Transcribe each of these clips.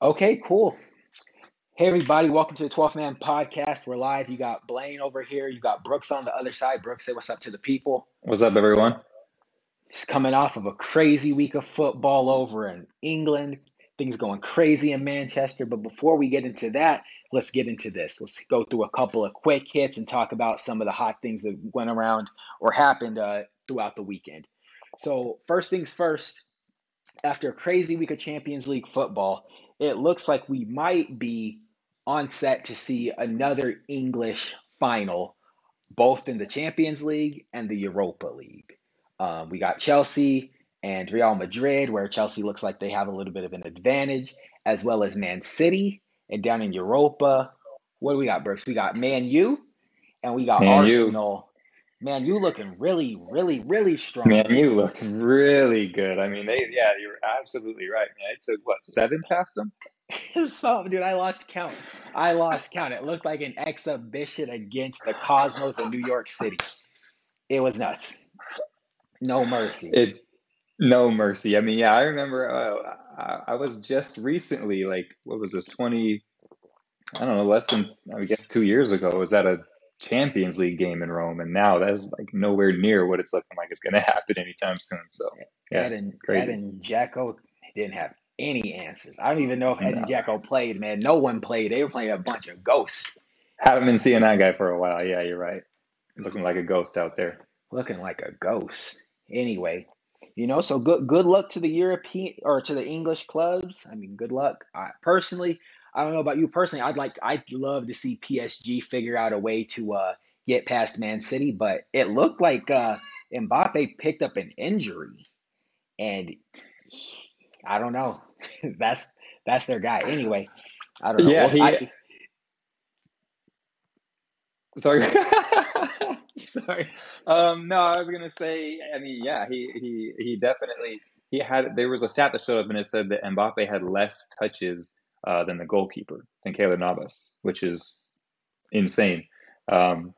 Okay, cool. Hey, everybody, welcome to the 12th Man Podcast. We're live. You got Blaine over here. You got Brooks on the other side. Brooks, say what's up to the people. What's up, everyone? He's coming off of a crazy week of football over in England. Things going crazy in Manchester. But before we get into that, let's get into this. Let's go through a couple of quick hits and talk about some of the hot things that went around or happened uh, throughout the weekend. So, first things first, after a crazy week of Champions League football, it looks like we might be on set to see another English final, both in the Champions League and the Europa League. Um, we got Chelsea and Real Madrid, where Chelsea looks like they have a little bit of an advantage, as well as Man City. And down in Europa, what do we got, Brooks? We got Man U and we got Man Arsenal. Man, you looking really, really, really strong. Man, you looked really good. I mean, they yeah, you're absolutely right. Man, I took what seven past them. so, dude, I lost count. I lost count. It looked like an exhibition against the Cosmos of New York City. It was nuts. No mercy. It no mercy. I mean, yeah, I remember. Uh, I, I was just recently, like, what was this? Twenty. I don't know, less than I guess two years ago. Was that a Champions League game in Rome, and now that's like nowhere near what it's looking like it's going to happen anytime soon. So yeah, Ed and, crazy. Edin Dzeko didn't have any answers. I don't even know if Ed no. and Dzeko played. Man, no one played. They were playing a bunch of ghosts. Haven't been seeing that guy for a while. Yeah, you're right. Looking like a ghost out there. Looking like a ghost. Anyway, you know, so good good luck to the European or to the English clubs. I mean, good luck. I, personally, I don't know about you personally. I'd like I'd love to see PSG figure out a way to uh, get past Man City, but it looked like uh, Mbappe picked up an injury, and I don't know. that's that's their guy. Anyway, I don't know. Yeah, he, I, sorry. sorry. Um, no, I was gonna say. I mean, yeah, he he he definitely he had. There was a stat that showed up, and it said that Mbappe had less touches uh, than the goalkeeper, than Keylor Navas, which is insane. Um,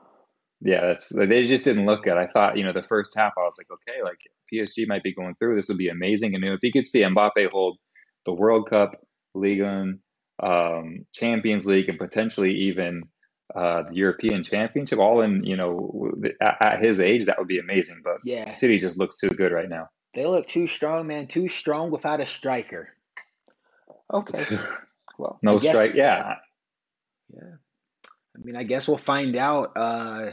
yeah, that's they just didn't look good. I thought, you know, the first half, I was like, okay, like PSG might be going through. This would be amazing. And if you could see Mbappe hold the World Cup, Liga, um, Champions League, and potentially even uh, the European Championship, all in, you know, at, at his age, that would be amazing. But yeah, City just looks too good right now. They look too strong, man. Too strong without a striker. Okay. well, no guess, strike. Yeah. Yeah. I mean, I guess we'll find out. Uh,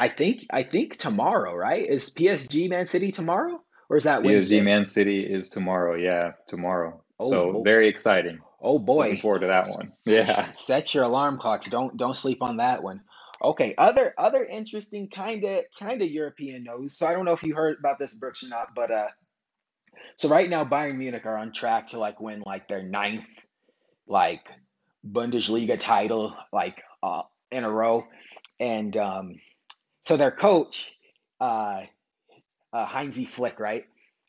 I think I think tomorrow, right? Is PSG Man City tomorrow, or is that PSG Wednesday? Man City is tomorrow? Yeah, tomorrow. Oh, so very exciting. Oh boy, looking forward to that one. Yeah, set your alarm clocks. Don't don't sleep on that one. Okay, other other interesting kind of kind of European news. So I don't know if you heard about this, Brooks, or not, but uh, so right now Bayern Munich are on track to like win like their ninth like Bundesliga title like uh, in a row, and um, so their coach, uh, uh, Hansi Flick, right?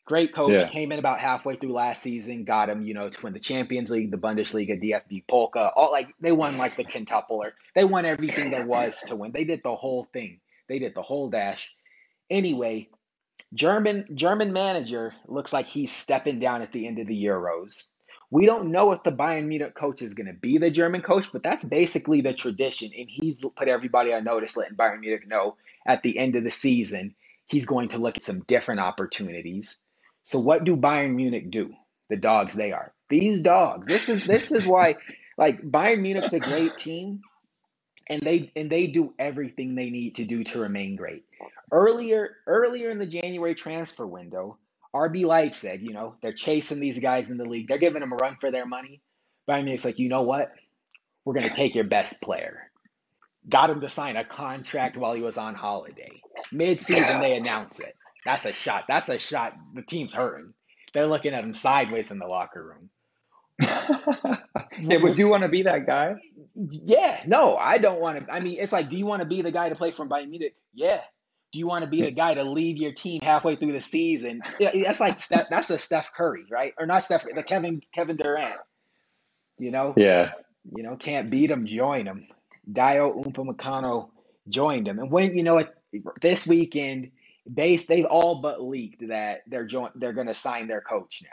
Great coach. Yeah. Came in about halfway through last season. Got him, you know, to win the Champions League, the Bundesliga, DFB Pokal, All like they won like the quintuple, or they won everything there was to win. They did the whole thing. They did the whole dash. Anyway, German German manager looks like he's stepping down at the end of the Euros. We don't know if the Bayern Munich coach is going to be the German coach, but that's basically the tradition. And he's put everybody on notice, letting Bayern Munich know at the end of the season he's going to look at some different opportunities. So what do Bayern Munich do? The dogs they are. These dogs. This is this is why like Bayern Munich's a great team and they and they do everything they need to do to remain great. Earlier earlier in the January transfer window, RB Leipzig, you know, they're chasing these guys in the league. They're giving them a run for their money. Bayern Munich's like, you know what? We're going to take your best player. Got him to sign a contract while he was on holiday. Mid-season, they announce it. That's a shot. That's a shot. The team's hurting. They're looking at him sideways in the locker room. yeah, would you want to be that guy? Yeah, no, I don't want to. I mean, it's like, do you want to be the guy to play from Bayern Munich? Yeah, do you want to be the guy to leave your team halfway through the season? That's like Steph, that's a Steph Curry, right? Or not Steph, the Kevin Kevin Durant. You know? Yeah. You know, can't beat him, join him. Dayot Upamecano joined him, and when you know it, this weekend, base they've all but leaked that they're join they're going to sign their coach now.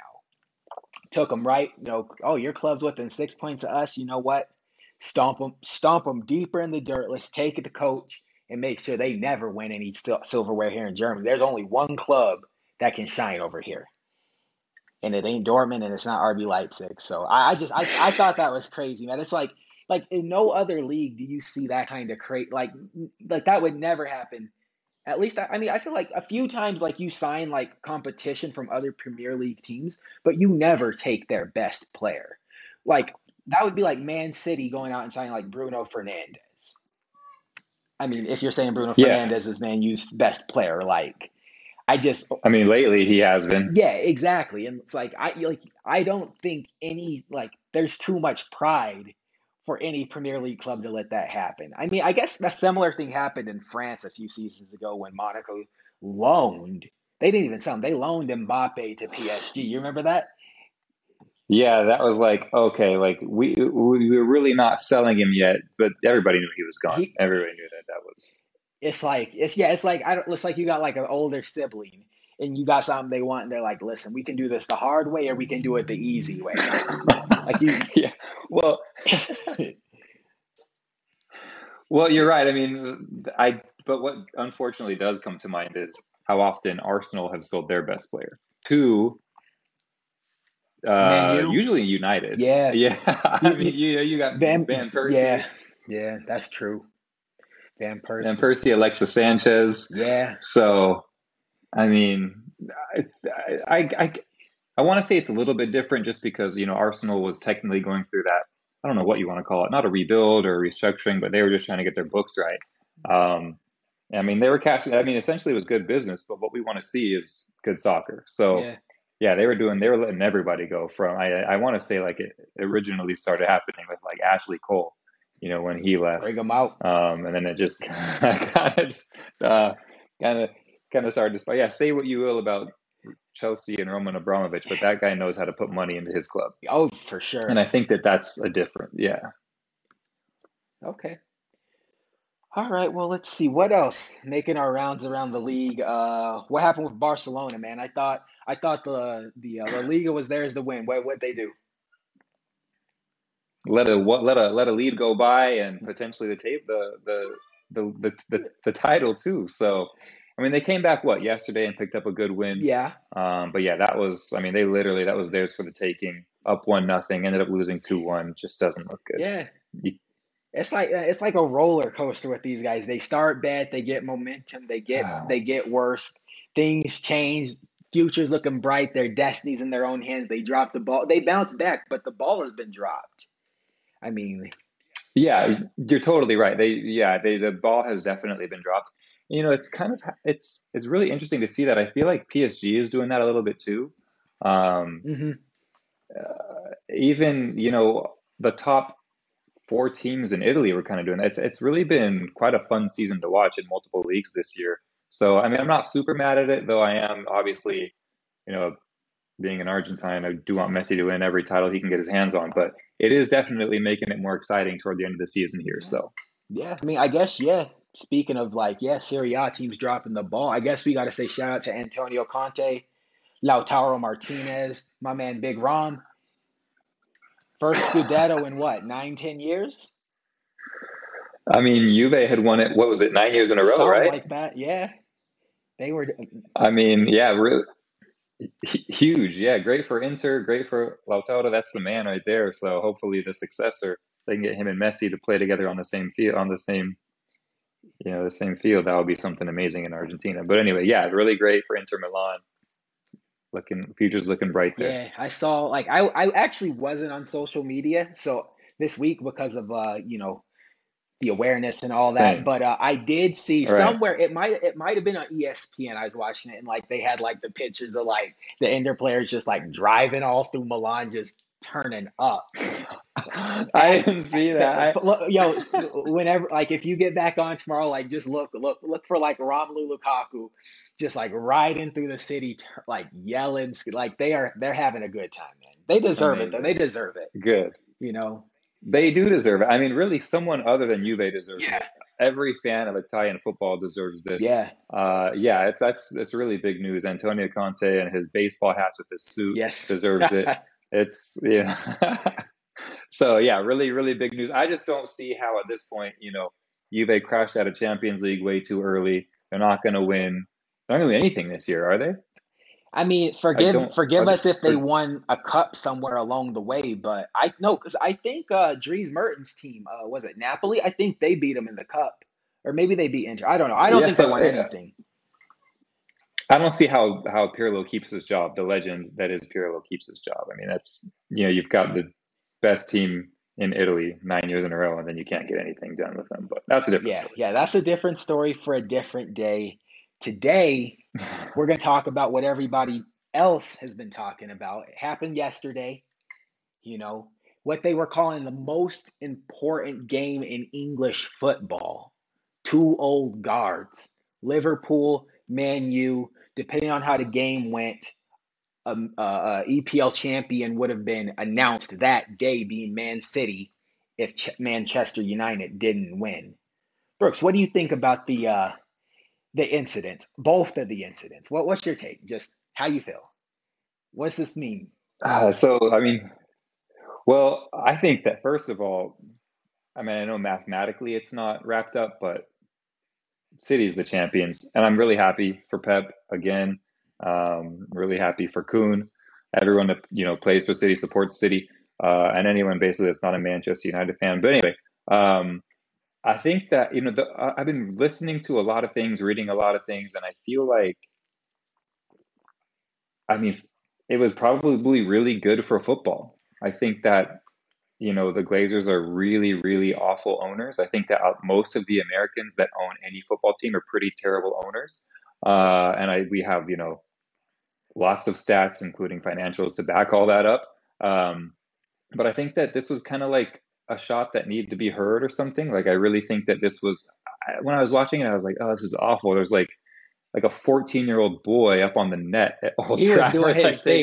took them right. You know, oh, your club's within six points of us. You know what? Stomp them, stomp them deeper in the dirt. Let's take it to coach and make sure they never win any silverware here in Germany. There's only one club that can shine over here, and it ain't Dortmund and it's not RB Leipzig. So I, I just I, I thought that was crazy, man. It's like like in no other league do you see that kind of crate like like that would never happen at least I, I mean i feel like a few times like you sign like competition from other premier league teams but you never take their best player like that would be like man city going out and signing like bruno fernandes i mean if you're saying bruno Yeah. fernandes is man u's best player like i just I mean, lately he has been. yeah exactly and it's like i like i don't think any like there's too much pride for any Premier League club to let that happen. I mean, I guess a similar thing happened in France a few seasons ago when Monaco loaned. They didn't even sell him. They loaned Mbappe to PSG. You remember that? Yeah, that was like okay, like we we were really not selling him yet, but everybody knew he was gone. He- everybody knew that that was. It's like it's yeah, it's like I don't. It's like you got like an older sibling and you got something they want, and they're like, "Listen, we can do this the hard way, or we can do it the easy way." Like you, yeah. Well, well, you're right. I mean, I but what unfortunately does come to mind is how often Arsenal have sold their best player to uh, usually United. yeah, Yeah, I mean, you you got Van, Van, Persie, Yeah, yeah, that's true. Van Persie. Van Persie, Alexis Sanchez. Yeah, So, I mean, I I I, I want to say it's a little bit different just because you know Arsenal was technically going through that. I don't know what you want to call it, not a rebuild or restructuring, but they were just trying to get their books right. Um, I mean, they were catching. I mean, essentially, it was good business, but what we want to see is good soccer. So, yeah, yeah, they were doing. They were letting everybody go. From I, I want to say like it originally started happening with like Ashley Cole, you know, when he left bring them out. um, and then it just kind of uh, kind of kind of started to yeah say what you will about Chelsea and Roman Abramovich but that guy knows how to put money into his club Oh, for sure. and I think that that's a different yeah Okay. All right. Well, let's see what else making our rounds around the league. Uh, what happened with Barcelona, man? I thought I thought the the uh, La Liga was theirs to win. What what they do? let a what let a let a lead go by and potentially the tape the the the the, the, the title too so I mean they came back what yesterday and picked up a good win Yeah, um, but yeah that was I mean they literally that was theirs for the taking up one nothing ended up losing two one just doesn't look good yeah. You- It's like uh, it's like a roller coaster with these guys. They start bad, they get momentum, they get Wow. they get worse. Things change. Future's looking bright. Their destiny's in their own hands. They drop the ball. They bounce back, but the ball has been dropped. I mean, Yeah, you're totally right. They, yeah, they, the ball has definitely been dropped. You know, it's kind of, it's, it's really interesting to see that. I feel like PSG is doing that a little bit too. Um, mhm. even, you know, the top four teams in Italy were kind of doing that. It's, it's really been quite a fun season to watch in multiple leagues this year. So, I mean, I'm not super mad at it, though I am obviously, you know, being an Argentine, I do want Messi to win every title he can get his hands on, but it is definitely making it more exciting toward the end of the season here. So, Yeah, I mean, I guess yeah. Speaking of like, yeah, Serie A teams dropping the ball. I guess we got to say shout out to Antonio Conte, Lautaro Martinez, my man Big Rom. First Scudetto in what nine, ten years? I mean, Juve had won it, what was it, nine years in a row, Something right? like that. Yeah, they were. I mean, yeah, really huge. Yeah, great for Inter, great for Lautaro. That's the man right there. So hopefully the successor, they can get him and Messi to play together on the same field, on the same, you know, the same field. That would be something amazing in Argentina. But anyway, yeah, really great for Inter Milan. Looking, future's looking bright there. Yeah, I saw like I I actually wasn't on social media so this week because of uh you know the awareness and all that Same. but uh, I did see Right. somewhere it might it might have been on ESPN I was watching it and like they had like the pictures of like the Inter players just like driving all through Milan just turning up I didn't see that. I, But look, yo whenever like if you get back on tomorrow like just look look look for like Romelu Lukaku just like riding through the city like yelling like they are they're having a good time man they deserve it though they deserve it good. you know They do deserve it. I mean, really, someone other than Juve deserves yeah it. Every fan of Italian football deserves this. yeah Uh, yeah, it's that's it's really big news. Antonio Conte and his baseball hats with his suit yes deserves it. it's yeah. so yeah, really, really big news. I just don't see how at this point, you know, Juve crashed out of Champions League way too early. They're not going to win. They're not going to win anything this year, are they? I mean, forgive forgive us if they won a cup somewhere along the way, but I know because I think uh, Dries Mertens' team uh, was it Napoli. I think they beat them in the cup, or maybe they beat Inter. I don't know. I don't yeah, think so, they won anything. I don't see how how Pirlo keeps his job. The legend that is Pirlo keeps his job. I mean, that's you know you've got the best team in Italy nine years in a row, and then you can't get anything done with them. But that's a different. Yeah, story. yeah, that's a different story for a different day. Today, we're going to talk about what everybody else has been talking about. It happened yesterday. You know, what they were calling the most important game in English football. Two old guards, Liverpool, Man U, depending on how the game went, um, uh, uh, EPL champion would have been announced that day, being Man City, if Ch- Manchester United didn't win. Brooks, what do you think about the uh, the incidents, both of the incidents. What what's your take? Just how you feel. What's this mean? Uh, so I mean, well, I think that first of all, I mean, I know mathematically it's not wrapped up, but City's the champions, and I'm really happy for Pep again. Um, really happy for Kun. Everyone that you know plays for City supports City, uh, and anyone basically that's not a Manchester United fan. But anyway, um, I think that you know the, I've been listening to a lot of things, reading a lot of things, and I feel like, I mean, it was probably really good for football. I think that you know the Glazers are really, really awful owners. I think that uh, most of the Americans that own any football team are pretty terrible owners, uh, and I we have you know lots of stats, including financials, to back all that up. Um, but I think that this was kind of like a shot that needed to be heard or something. Like I really think that this was when I was watching it, I was like, oh, this is awful. There's like like a 14 year old boy up on the net at Old he Trafford, was doing his thing.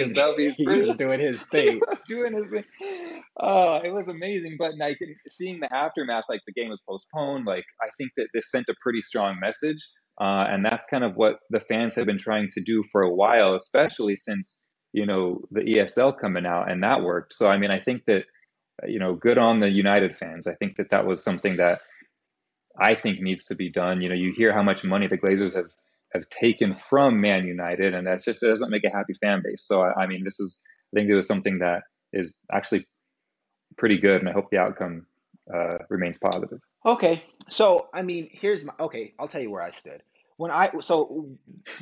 He was doing his thing. he was doing his thing. Oh, it was amazing. But like seeing the aftermath, like the game was postponed. Like I think that this sent a pretty strong message, uh, and that's kind of what the fans have been trying to do for a while, especially since you know the ESL coming out, and that worked. So I mean, I think that you know, good on the United fans. I think that that was something that I think needs to be done. You know, you hear how much money the Glazers have have taken from Man United, and that's just it doesn't make a happy fan base. So I, I mean, this is I think it was something that is actually pretty good, and I hope the outcome uh, remains positive. Okay, so I mean, here's my okay. I'll tell you where I stood when I so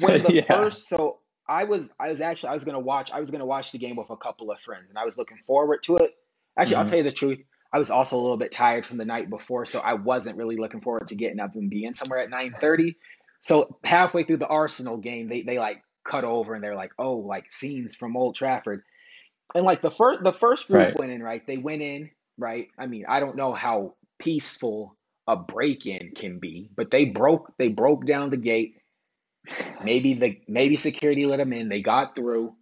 when the yeah. first so I was I was actually I was gonna watch I was gonna watch the game with a couple of friends, and I was looking forward to it. Actually, mm-hmm. I'll tell you the truth. I was also a little bit tired from the night before, so I wasn't really looking forward to getting up and being somewhere at 9:30. So halfway through the Arsenal game, they they like cut over and they're like, "Oh, like scenes from Old Trafford." And like the first the first group right. went in, right? They went in, right? I mean, I don't know how peaceful a break-in can be, but they broke they broke down the gate. Maybe the maybe security let them in. They got through.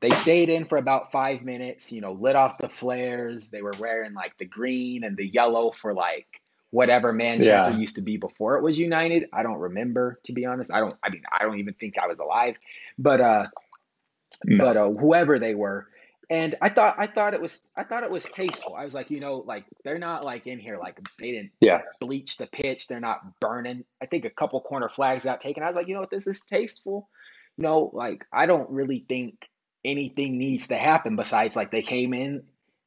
They stayed in for about five minutes, you know, lit off the flares. They were wearing like the green and the yellow for like whatever Manchester yeah. used to be before it was United. I don't remember to be honest. I don't I mean I don't even think I was alive. But uh no. but uh whoever they were. And I thought I thought it was I thought it was tasteful. I was like, you know, like they're not like in here like they didn't yeah. bleach the pitch, they're not burning. I think a couple corner flags got taken. I was like, you know what, this is tasteful. You know, like I don't really think anything needs to happen besides like they came in,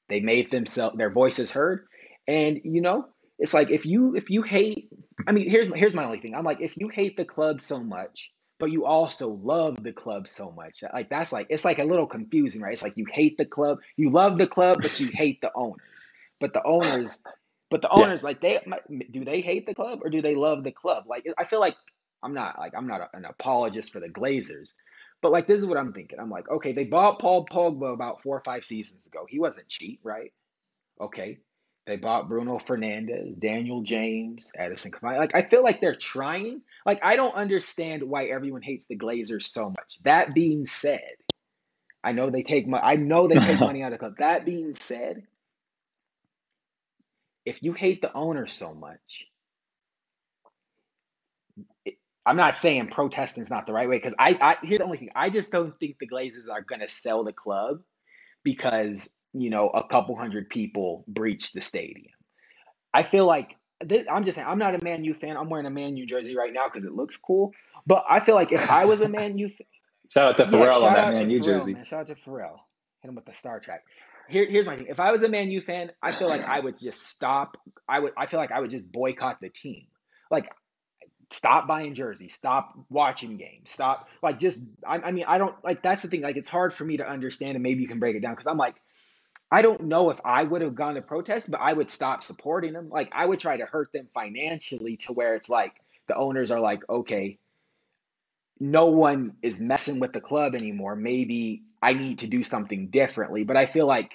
they made themselves their voices heard, and you know it's like if you if you hate, I mean here's here's my only thing. I'm like if you hate the club so much, but you also love the club so much, like that's like it's like a little confusing, right? It's like you hate the club, you love the club, but you hate the owners. But the owners, but the owners yeah. like they do they hate the club or do they love the club? Like I feel like I'm not like I'm not an apologist for the Glazers, but like this is what I'm thinking. I'm like, okay, they bought Paul Pogba about four or five seasons ago. He wasn't cheap, right? Okay. They bought Bruno Fernandes, Daniel James, Edinson Cavani. Like I feel like they're trying. Like I don't understand why everyone hates the Glazers so much. That being said, I know they take money. I know they take money out of the club. That being said, if you hate the owner so much, I'm not saying protesting is not the right way because I, I here's the only thing I just don't think the Glazers are going to sell the club because you know a couple hundred people breached the stadium. I feel like this, I'm just saying I'm not a Man U fan. I'm wearing a Man U jersey right now because it looks cool. But I feel like if I was a Man U, shout out to Pharrell yeah, on that Man U jersey. Man. Shout out to Pharrell. Hit him with the Star Trek. Here, here's my thing. If I was a Man U fan, I feel like I would just stop. I would. I feel like I would just boycott the team. Like stop buying jerseys stop watching games stop like just I, I, mean i don't like that's the thing like it's hard for me to understand and maybe you can break it down because i'm like i don't know if i would have gone to protest but i would stop supporting them like i would try to hurt them financially to where it's like the owners are like okay no one is messing with the club anymore. Maybe i need to do something differently. But i feel like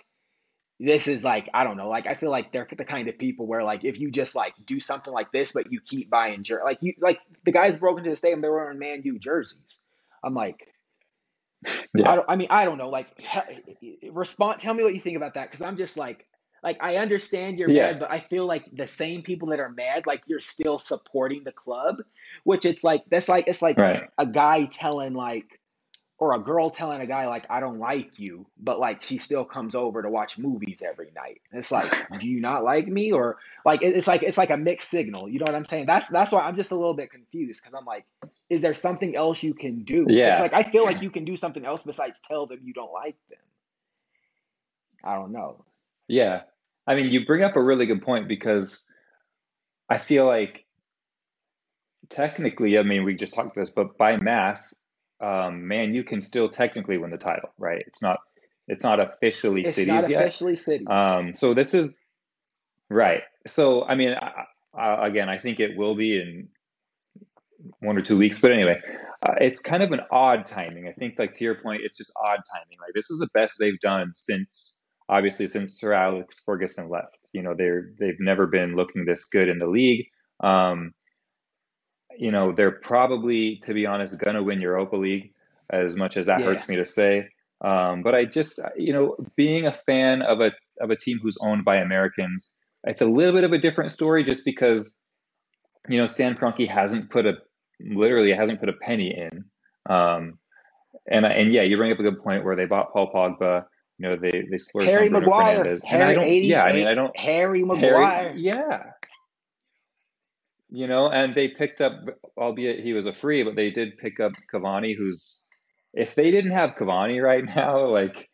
this is like I don't know, like I feel like they're the kind of people where like if you just like do something like this, but you keep buying jer- like you like the guys broke into the stadium, they were wearing Man U jerseys. I'm like, yeah. I, don't, I mean I don't know, like respond. Tell me what you think about that because I'm just like like I understand you're yeah. mad, but I feel like the same people that are mad, like you're still supporting the club, which it's like that's like it's like right. a guy telling like or a girl telling a guy like I don't like you, but like she still comes over to watch movies every night. It's like, do you not like me, or like it's like it's like a mixed signal. You know what I'm saying? That's that's why I'm just a little bit confused because I'm like, is there something else you can do? Yeah, it's like I feel like you can do something else besides tell them you don't like them. I don't know. Yeah, I mean, you bring up a really good point because I feel like technically, I mean, we just talked this, but by math, um, Man U can still technically win the title, right? It's not it's not officially it's cities not yet. Officially cities. Um, so this is right. So I mean, I, I, again, I think it will be in one or two weeks. But anyway, uh, it's kind of an odd timing. I think, like to your point, it's just odd timing. Like this is the best they've done since obviously since Sir Alex Ferguson left. You know, they're they've never been looking this good in the league. Um, you know, they're probably, to be honest, going to win Europa League, as much as that yeah. hurts me to say. Um, but I just, you know, being a fan of a of a team who's owned by Americans, it's a little bit of a different story, just because, you know, Stan Kroenke hasn't put a literally hasn't put a penny in. Um, and and yeah, you bring up a good point where they bought Paul Pogba. You know, they they splurged Harry on Maguire. Fernandes. Harry, and I don't, yeah, I mean, I don't. Harry Maguire. Harry, yeah, you know, and they picked up, albeit he was a free, but they did pick up Cavani, who's, if they didn't have Cavani right now, like,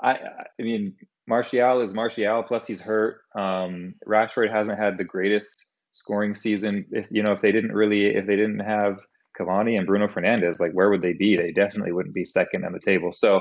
I, I mean, Martial is Martial, plus he's hurt. Um, Rashford hasn't had the greatest scoring season. If you know, if they didn't really, if they didn't have Cavani and Bruno Fernandez, like where would they be? They definitely wouldn't be second on the table. So,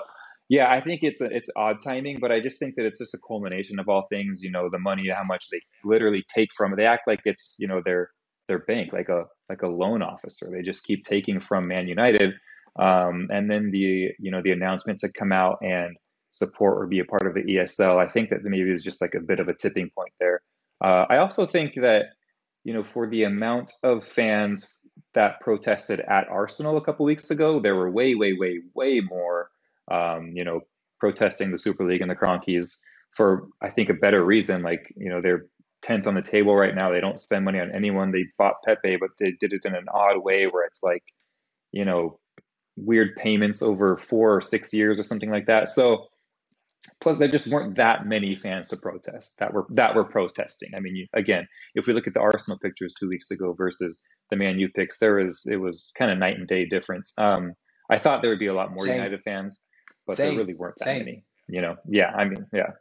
yeah, I think it's a, it's odd timing, but I just think that it's just a culmination of all things. You know, the money, how much they literally take from it. They act like it's you know they're their bank like a like a loan officer. They just keep taking from Man United, um, and then the you know the announcement to come out and support or be a part of the ESL. I think that maybe is just like a bit of a tipping point there. Uh, I also think that you know for the amount of fans that protested at Arsenal a couple weeks ago, there were way way way way more um, you know protesting the Super League and the Kroenkes for I think a better reason. Like you know they're tenth on the table right now. They don't spend money on anyone. They bought Pepe, but they did it in an odd way where it's like, you know, weird payments over four or six years or something like that. So plus there just weren't that many fans to protest that were that were protesting. I mean, you, again, if we look at the Arsenal pictures two weeks ago versus the Man U picks, there was it was kind of night and day difference. Um, I thought there would be a lot more Same. United fans, but Same. there really weren't that Same. many. You know, yeah, I mean, yeah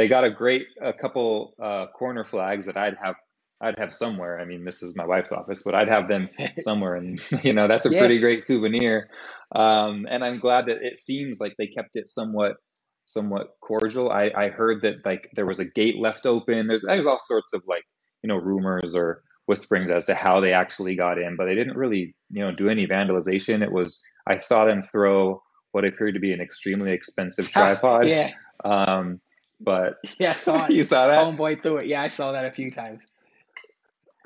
they got a great a couple uh, corner flags that I'd have I'd have somewhere. I mean, this is my wife's office, but I'd have them somewhere, and you know that's a yeah. pretty great souvenir. Um, and I'm glad that it seems like they kept it somewhat somewhat cordial. I, I heard that like there was a gate left open. There's there's all sorts of like you know rumors or whisperings as to how they actually got in, but they didn't really you know do any vandalization. It was I saw them throw what appeared to be an extremely expensive tripod. yeah. Um, but yeah, I saw it. you saw that? Homeboy threw it. Yeah, I saw that a few times.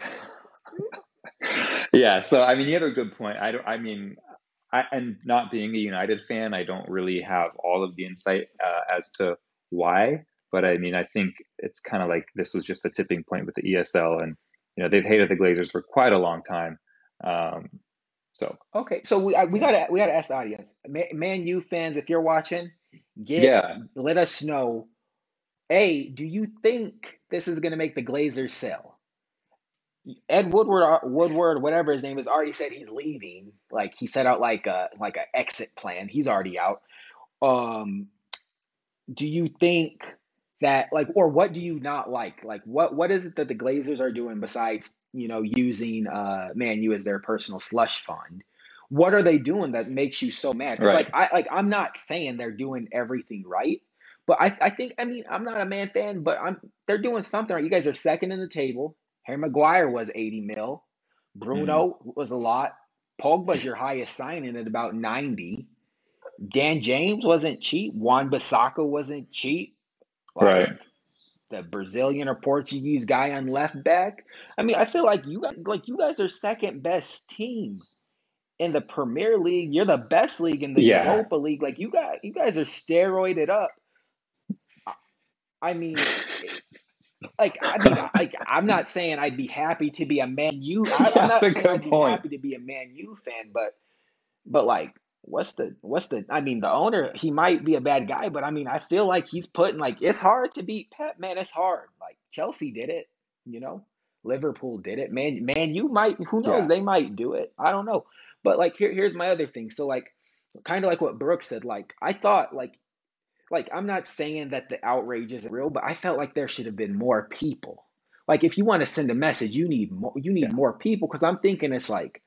yeah, so I mean, you have a good point. I don't. I mean, I, and not being a United fan, I don't really have all of the insight uh, as to why. But I mean, I think it's kind of like this was just a tipping point with the ESL, and you know they've hated the Glazers for quite a long time. Um, so okay, so we we gotta we gotta ask the audience, Man, Man U fans, if you're watching, Get Yeah. let us know. A, do you think this is going to make the Glazers sell? Ed Woodward, uh, Woodward, whatever his name is, already said he's leaving. Like he set out like a like a exit plan. He's already out. Um, do you think that like, or what do you not like? Like, what what is it that the Glazers are doing besides you know using uh Man U as their personal slush fund? What are they doing that makes you so mad? Right. like I like I'm not saying they're doing everything right, but I I think I mean I'm not a man fan, but I'm they're doing something right. You guys are second in the table. Harry Maguire was 80 mil. Mm. Bruno was a lot. Pogba's your highest signing at about 90. Dan James wasn't cheap. Wan-Bissaka wasn't cheap. Like Right. the Brazilian or Portuguese guy on left back. I mean, I feel like you guys, like you guys are second best team in the Premier League. You're the best league in the Yeah. Europa League. Like you guys, you guys are steroided up. I mean, like I mean, like I'm not saying I'd be happy to be a Man U. I, I'm not saying good I'd be point. happy to be a Man U fan, but but like, what's the what's the? I mean, the owner he might be a bad guy, but I mean, I feel like he's putting like it's hard to beat Pep. Man, it's hard. Like Chelsea did it, you know. Liverpool did it. Man, man, you might. Who knows? Yeah. They might do it. I don't know. But like, here, here's my other thing. So like, kind of like what Brooks said. Like, I thought like like I'm not saying that the outrage isn't real, but I felt like there should have been more people. Like if you want to send a message, you need more you need more people because I'm thinking it's like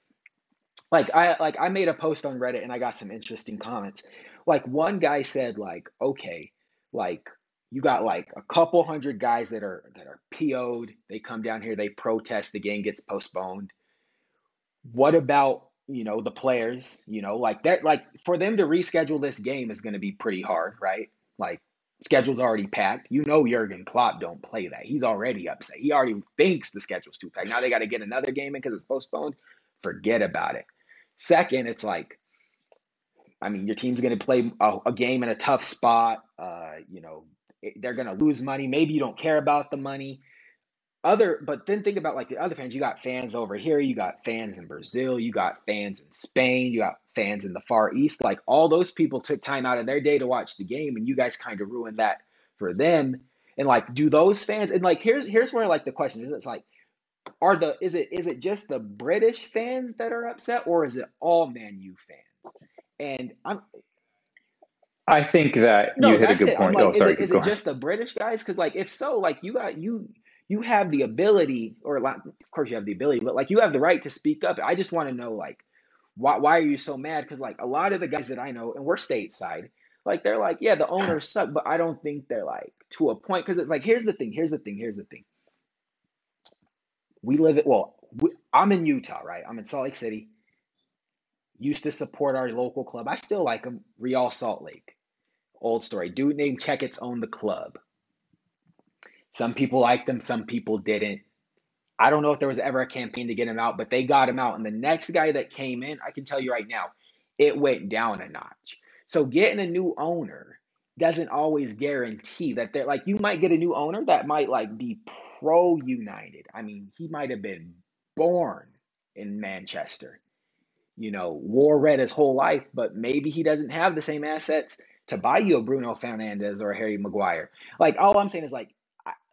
like I like I made a post on Reddit and I got some interesting comments. Like one guy said like, "Okay, like you got like a couple hundred guys that are that are PO'd. They come down here, they protest, the game gets postponed. What about, you know, the players, you know, like that like for them to reschedule this game is going to be pretty hard, right? Like schedule's already packed. You know Jurgen Klopp don't play that. He's already upset. He already thinks the schedule's too packed. Now they got to get another game in because it's postponed. Forget about it. Second, it's like, I mean, your team's going to play a, a game in a tough spot. Uh, you know, they're going to lose money. Maybe you don't care about the money. Other, but then think about like the other fans. You got fans over here. You got fans in Brazil. You got fans in Spain. You got fans in the Far East. Like all those people took time out of their day to watch the game, and you guys kind of ruined that for them. And like, do those fans? And like, here's here's where like the question is. It's like, are the is it is it just the British fans that are upset, or is it all Man U fans? And I'm I think that no, you hit a good it. Point. like, oh, is sorry. it is it just the British guys? Because like, if so, like you got you you have the ability, or of course you have the ability, but like you have the right to speak up. I just want to know like, why why are you so mad? Because like a lot of the guys that I know, and we're stateside, like they're like, yeah, the owners suck, but I don't think they're like to a point. Because it's like, here's the thing, here's the thing, here's the thing. We live it. Well, we, I'm in Utah, right? I'm in Salt Lake City. Used to support our local club. I still like them. Real Salt Lake. Old story. Dude named Checketts owned the club. Some people liked them, some people didn't. I don't know if there was ever a campaign to get him out, but they got him out. And the next guy that came in, I can tell you right now, it went down a notch. So getting a new owner doesn't always guarantee that they're like you might get a new owner that might like be pro United. I mean, he might have been born in Manchester, you know, wore red his whole life, but maybe he doesn't have the same assets to buy you a Bruno Fernandes or a Harry Maguire. Like all I'm saying is like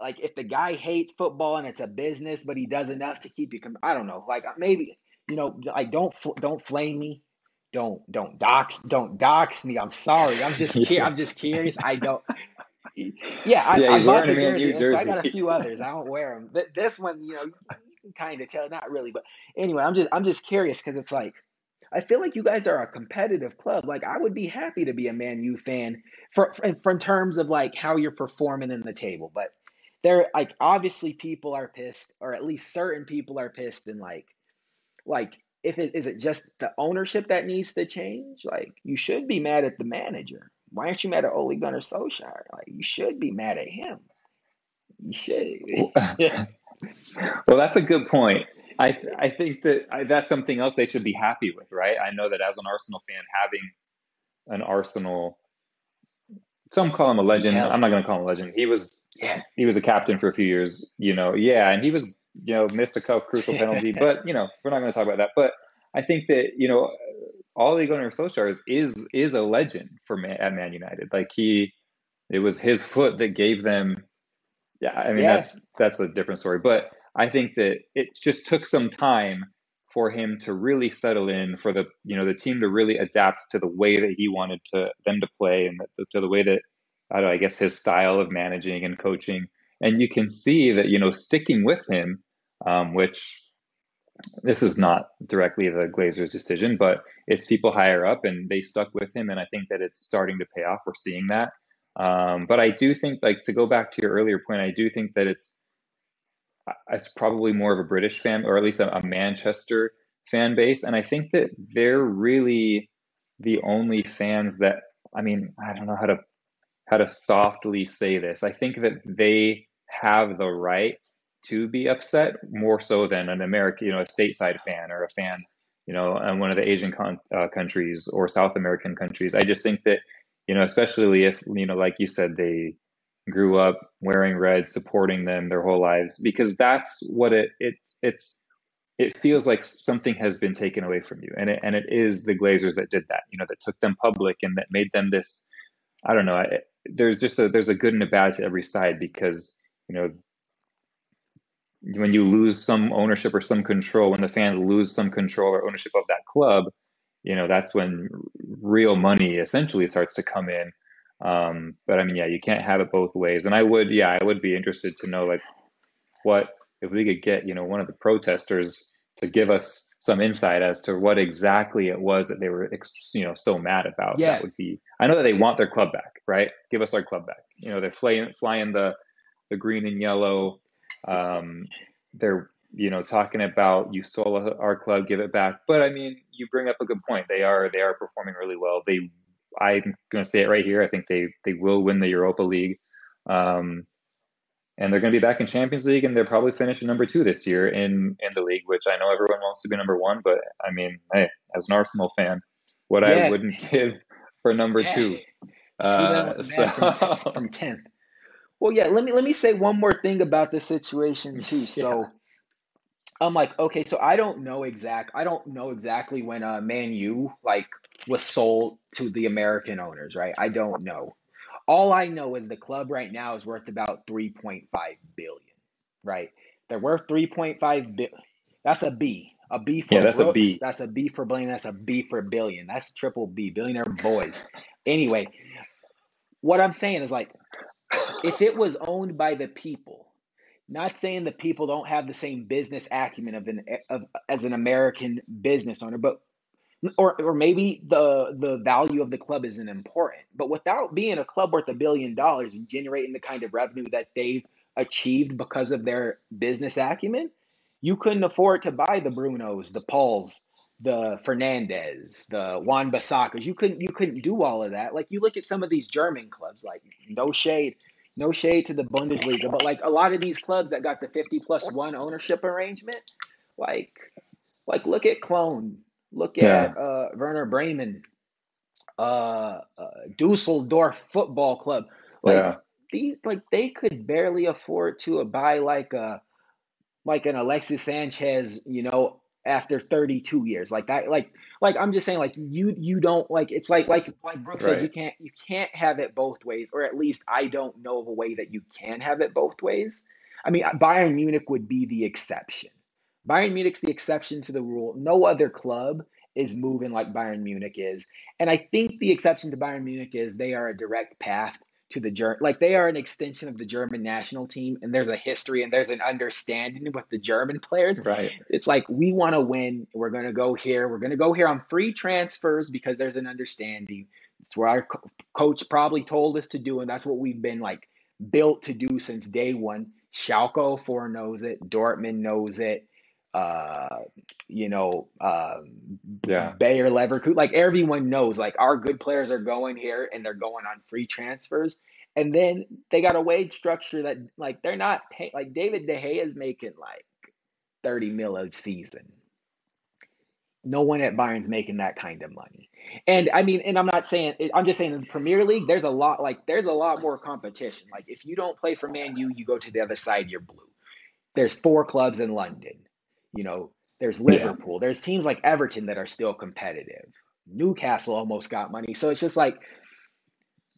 like if the guy hates football and it's a business, but he does enough to keep you. Com- I don't know. Like uh, maybe you know, like don't fl- don't flame me. Don't don't dox don't dox me. I'm sorry. I'm just Yeah. I'm just curious. I don't. Yeah, I, Yeah, I he's bought wearing the a Man U jersey. I got a jersey. few others. I don't wear them. Th- This one, you know, you can kind of tell. Not really, but anyway, I'm just I'm just curious because it's like I feel like you guys are a competitive club. Like I would be happy to be a Man U fan for, for, for in terms of like how you're performing in the table. But there, like obviously people are pissed, or at least certain people are pissed, and like like if it is it just the ownership that needs to change? Like you should be mad at the manager. Why aren't you mad at Ole Gunnar Solskjaer? Like you should be mad at him. You should. well, that's a good point. I th- I think that I, that's something else they should be happy with, right? I know that as an Arsenal fan, having an Arsenal, some call him a legend. Hell. I'm not going to call him a legend. He was yeah. he was a captain for a few years, you know. Yeah, and he was you know missed a couple crucial penalty, but you know we're not going to talk about that. But I think that you know Ole Gunnar Solskjaer is, is is a legend for Man, at Man United. Like he, it was his foot that gave them. Yeah, I mean Yeah. that's that's a different story. But I think that it just took some time for him to really settle in, for the you know the team to really adapt to the way that he wanted to them to play, and the, to the way that I know, I guess his style of managing and coaching. And you can see that you know sticking with him, um, which this is not directly the Glazers' decision, but it's people higher up and they stuck with him. And I think that it's starting to pay off. We're seeing that. Um, but I do think, like, to go back to your earlier point, I do think that it's it's probably more of a British fan, or at least a, a Manchester fan base. And I think that they're really the only fans that, I mean, I don't know how to how to softly say this. I think that they have the right to be upset more so than an American, you know, a stateside fan or a fan, you know, in one of the Asian con- uh, countries or South American countries. I just think that, you know, especially if, you know, like you said, they grew up wearing red, supporting them their whole lives, because that's what it, it it's, it feels like something has been taken away from you. And it, and it is the Glazers that did that, you know, that took them public and that made them this, I don't know. There's just a, there's a good and a bad to every side because, you know, when you lose some ownership or some control, when the fans lose some control or ownership of that club, you know, that's when real money essentially starts to come in. Um, but I mean, yeah, you can't have it both ways. And I would, yeah, I would be interested to know like what if we could get, you know, one of the protesters to give us some insight as to what exactly it was that they were, you know, so mad about. Yeah. That would be. I know that they want their club back, right? Give us our club back. You know, they're flying flying the the green and yellow. Um, they're you know talking about you stole our club, give it back. But I mean, you bring up a good point. They are they are performing really well. They I'm going to say it right here. I think they they will win the Europa League. Um, and they're going to be back in Champions League, and they're probably finishing number two this year in in the league, which I know everyone wants to be number one, but I mean, hey, as an Arsenal fan, what Yeah. I wouldn't give for number Yeah. two. Uh, from, so from 10th. Well, yeah, let me let me say one more thing about the situation too. So I'm like, okay, so I don't know exact I don't know exactly when uh Man U like was sold to the American owners, right? I don't know. All I know is the club right now is worth about 3.5 billion, right? They're worth 3.5 billion. That's a B. A B for Yeah, that's a Brooks. B. That's a B for Blaine. That's a B for billion. That's triple B. Billionaire boys. Anyway, what I'm saying is like if it was owned by the people, not saying the people don't have the same business acumen of an of, as an American business owner, but or or maybe the the value of the club isn't important. But without being a club worth a billion dollars and generating the kind of revenue that they've achieved because of their business acumen, you couldn't afford to buy the Brunos, the Pauls, the Fernandes, the Wan-Bissakas. You couldn't you couldn't do all of that. Like you look at some of these German clubs, like no shade, no shade to the Bundesliga, but like a lot of these clubs that got the 50 plus one ownership arrangement, like like look at Clone, look Yeah. at uh, Werder Bremen, uh, uh, Dusseldorf Football Club. Like yeah, these, like they could barely afford to buy like a like an Alexis Sanchez, you know, after 32 years. Like that, like like I'm just saying, like you you don't like it's like like like Brooks said, you can't you can't have it both ways, or at least I don't know of a way that you can have it both ways. I mean, Bayern Munich would be the exception. Bayern Munich's the exception to the rule. No other club is moving like Bayern Munich is. And I think the exception to Bayern Munich is they are a direct path to the German, like they are an extension of the German national team. And there's a history and there's an understanding with the German players. Right. It's like, we want to win. We're going to go here. We're going to go here on free transfers because there's an understanding. It's what our co- coach probably told us to do. And that's what we've been like built to do since day one. Schalke 04 knows it. Dortmund knows it. Uh, you know, um, Yeah. Bayer Leverkusen, like everyone knows, like our good players are going here and they're going on free transfers. And then they got a wage structure that, like, they're not paying. like David De Gea is making like 30 mil a season. No one at Bayern's making that kind of money. And I mean, and I'm not saying, I'm just saying in the Premier League, there's a lot, like, there's a lot more competition. Like, if you don't play for Man U, you go to the other side, you're blue. There's four clubs in London. You know, there's Yeah. Liverpool. There's teams like Everton that are still competitive. Newcastle almost got money. So it's just like,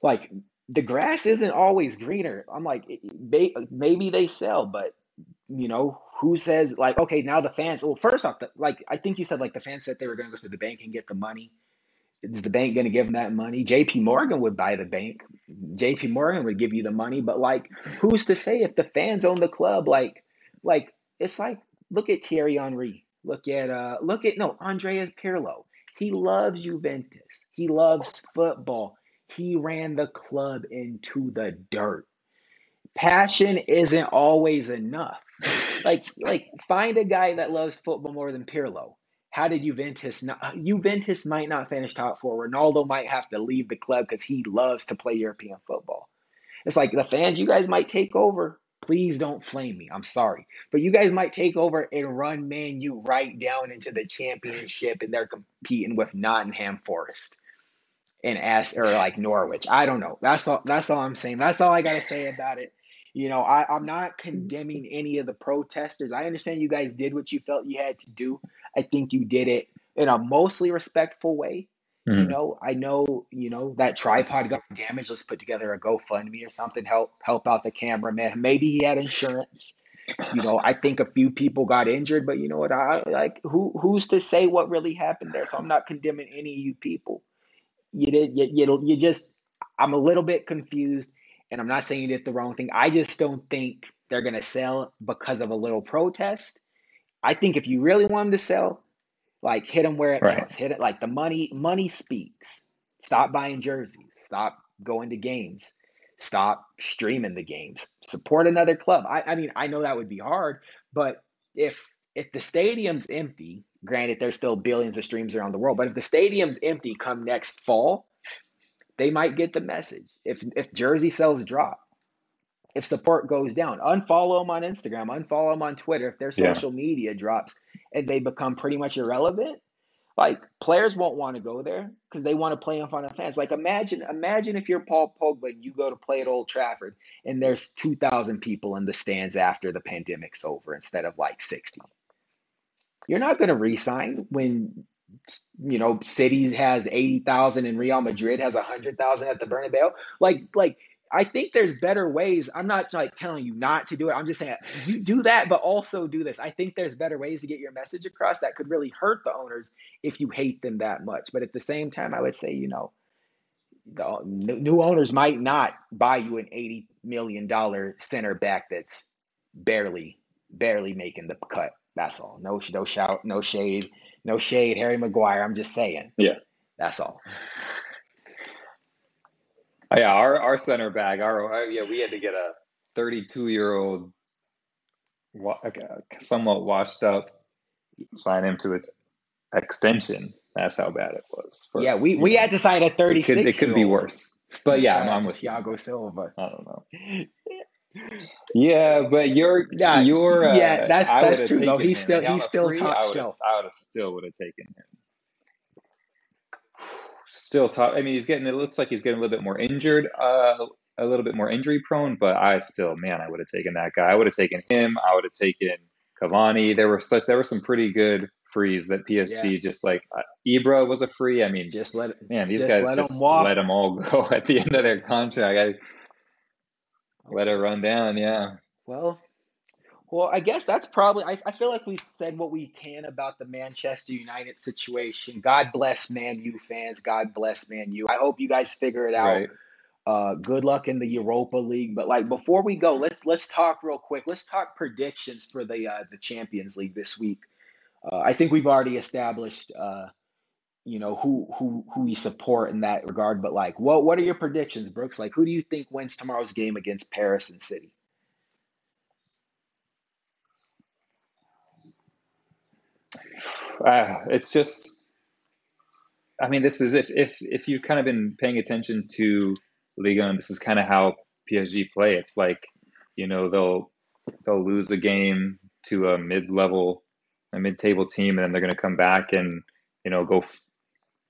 like the grass isn't always greener. I'm like, eh, maybe they sell, but you know, who says like, okay, now the fans. Well, first off, like I think you said, like the fans said they were going to go to the bank and get the money. Is the bank going to give them that money? J.P. Morgan would buy the bank. J.P. Morgan would give you the money, but like, who's to say if the fans own the club? Like, like it's like look at Thierry Henry. Look at uh, look at no Andrea Pirlo. He loves Juventus. He loves football. He ran the club into the dirt. Passion isn't always enough. Like, like find a guy that loves football more than Pirlo. How did Juventus not? Juventus might not finish top four. Ronaldo might have to leave the club because he loves to play European football. It's like the fans, you guys might take over. Please don't flame me. I'm sorry. But you guys might take over and run Man U right down into the championship and they're competing with Nottingham Forest and S or like Norwich. I don't know. That's all that's all I'm saying. That's all I gotta say about it. You know, I, I'm not condemning any of the protesters. I understand you guys did what you felt you had to do. I think you did it in a mostly respectful way. Mm-hmm. You know, I know, you know, that tripod got damaged. Let's put together a GoFundMe or something, help help out the cameraman. Maybe he had insurance. You know, I think a few people got injured, but you know what? I like who who's to say what really happened there? So I'm not condemning any of you people. You did you you, you just I'm a little bit confused, and I'm not saying you did the wrong thing. I just don't think they're gonna sell because of a little protest. I think if you really want them to sell, like hit them where it right. counts. Hit it like the money. Money speaks. Stop buying jerseys. Stop going to games. Stop streaming the games. Support another club. I, I mean, I know that would be hard, but if if the stadium's empty, granted there's still billions of streams around the world, but if the stadium's empty come next fall, they might get the message. If if jersey sales drop, if support goes down, unfollow them on Instagram, unfollow them on Twitter. If their social yeah. media drops, and they become pretty much irrelevant, like players won't want to go there because they want to play in front of fans. Like imagine, imagine if you're Paul Pogba and you go to play at Old Trafford and there's two thousand people in the stands after the pandemic's over instead of like sixty. You're not going to resign when you know City has eighty thousand and Real Madrid has hundred thousand at the Bernabeu. Like, like I think there's better ways. I'm not like telling you not to do it. I'm just saying you do that, but also do this. I think there's better ways to get your message across that could really hurt the owners if you hate them that much. But at the same time, I would say, you know, the new owners might not buy you an $80 million center back that's barely, barely making the cut. That's all. No, no shout, no shade, no shade, Harry Maguire. I'm just saying. Yeah. That's all. Oh, yeah, our our center back, our uh, yeah, we had to get a 32 year old, somewhat washed up, sign him to its extension. That's how bad it was. For, yeah, we, we know, had to sign a 36. It could, it could be worse. But yeah, I'm, with Thiago Silva. I don't know. Yeah, but you're yeah, you're uh, yeah. That's that's true though. He's still he's still free, top shelf. I would have still would have taken him still top. I mean, he's getting. It looks like he's getting a little bit more injured, uh, a little bit more injury prone. But I still, man, I would have taken that guy. I would have taken him. I would have taken Cavani. There were such. There were some pretty good frees that PSG yeah. just like uh, Ibra was a free. I mean, just let man these guys let just them let them all go at the end of their contract. I let it run down. Yeah. Well, well, I guess that's probably. I, I feel like we've said what we can about the Manchester United situation. God bless Man U fans. God bless Man U. I hope you guys figure it out. Right. Uh, good luck in the Europa League. But like before we go, let's let's talk real quick. Let's talk predictions for the uh, the Champions League this week. Uh, I think we've already established, uh, you know, who who who we support in that regard. But like, what what are your predictions, Brooks? Like, who do you think wins tomorrow's game against Paris and City? Uh, it's just I mean, this is if if if you've kind of been paying attention to Liga, and this is kind of how PSG play. It's like you know they'll they'll lose a game to a mid level, a mid table team, and then they're going to come back and you know go f-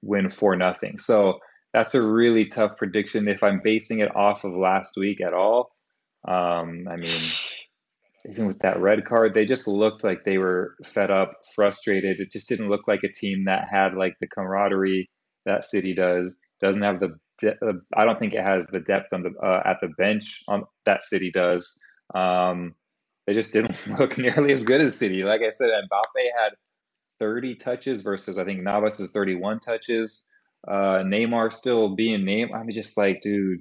win for nothing. So that's a really tough prediction. If I'm basing it off of last week at all, um, I mean, even with that red card, they just looked like they were fed up, frustrated. It just didn't look like a team that had like the camaraderie that City does. Doesn't have the de- uh, I don't think it has the depth on the uh, at the bench on that City does. Um, they just didn't look nearly as good as City. Like I said, Mbappe had 30 touches versus I think Navas is 31 touches. Uh, Neymar still being named. I'm just like, dude,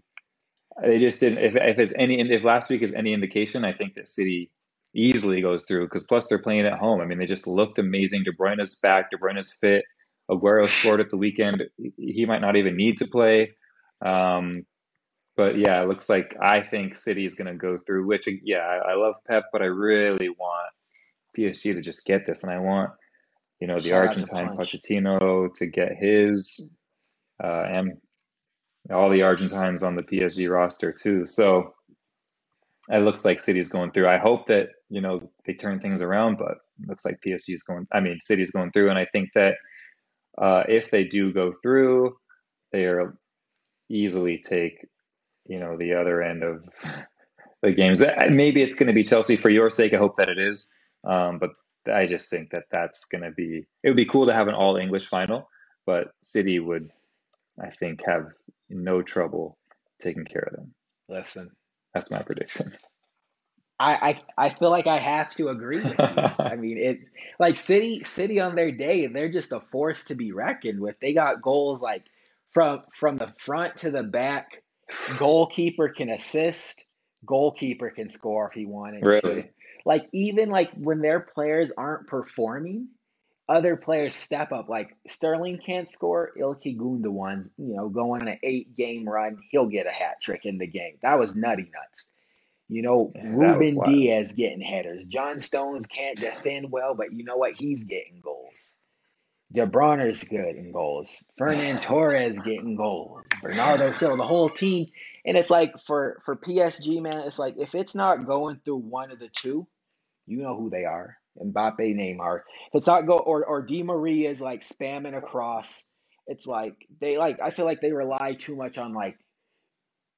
they just didn't. If, if it's any, if last week is any indication, I think that City easily goes through because plus they're playing at home. I mean, they just looked amazing. De Bruyne's back. De Bruyne's fit. Aguero scored at the weekend. He might not even need to play. Um, but yeah, it looks like I think City is going to go through. Which yeah, I, I love Pep, but I really want PSG to just get this, and I want you know the Shout Argentine Pochettino to get his, uh, and all the Argentines on the PSG roster too. So it looks like City's going through. I hope that you know they turn things around, but looks like PSG is going. I mean, City's going through, and I think that uh, if they do go through, they are easily take you know the other end of the games. Maybe it's going to be Chelsea for your sake. I hope that it is, um, but I just think that that's going to be. It would be cool to have an all English final, but City would, I think, have no trouble taking care of them. Listen, that's my prediction. I, I I feel like I have to agree with you. I mean, it like City City on their day, they're just a force to be reckoned with. They got goals like from from the front to the back. Goalkeeper can assist. Goalkeeper can score if he wanted really? to. Like even like when their players aren't performing, other players step up. Like Sterling can't score, Ilkay Gundogan's, you know, going on an eight game run, he'll get a hat trick in the game. That was nutty nuts. You know, yeah, Ruben Dias getting headers. John Stones can't defend well, but you know what? He's getting goals. De Bruyne's good in goals. Ferran Torres getting goals. Bernardo Silva, the whole team. And it's like for for PSG, man, it's like if it's not going through one of the two, you know who they are. Mbappe, Neymar. It's not go or or Di Maria is like spamming across. It's like they like I feel like they rely too much on like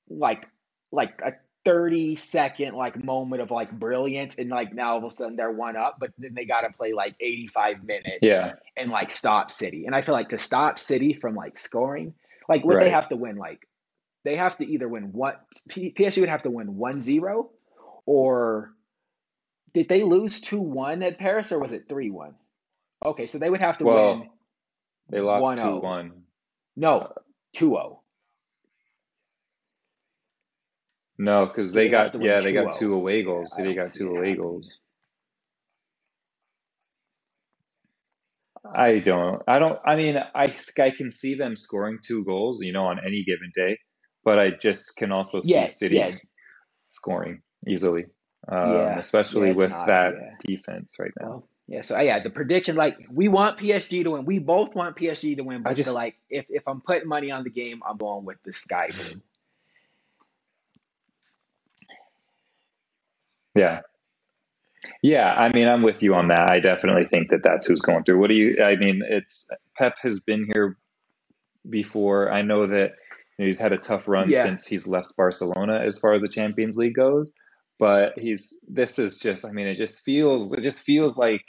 like like a 30 second like moment of like brilliance and like now all of a sudden they're one up but then they got to play like 85 minutes yeah. and like stop city and i feel like to stop city from like scoring like what right. they have to win like they have to either win what psg would have to win 1-0 or did they lose 2-1 at paris or was it 3-1 okay so they would have to well, win they lost 2-1 no uh, 2-0 No, because they, got yeah, they got two oh. away goals. Yeah, they got two away goals. I don't. I don't. I mean, I I can see them scoring two goals, you know, on any given day, but I just can also see yeah, City scoring easily, um, yeah, especially with not, that defense right now. Well, yeah. So yeah, the prediction like we want PSG to win. We both want PSG to win, but I just like if if I'm putting money on the game, I'm going with the Sky Blue. Yeah. Yeah, I mean, I'm with you on that. I definitely think that that's who's going through. What do you? I mean, it's Pep has been here before. I know that you know, he's had a tough run yeah. since he's left Barcelona as far as the Champions League goes. But he's this is just. I mean, it just feels. It just feels like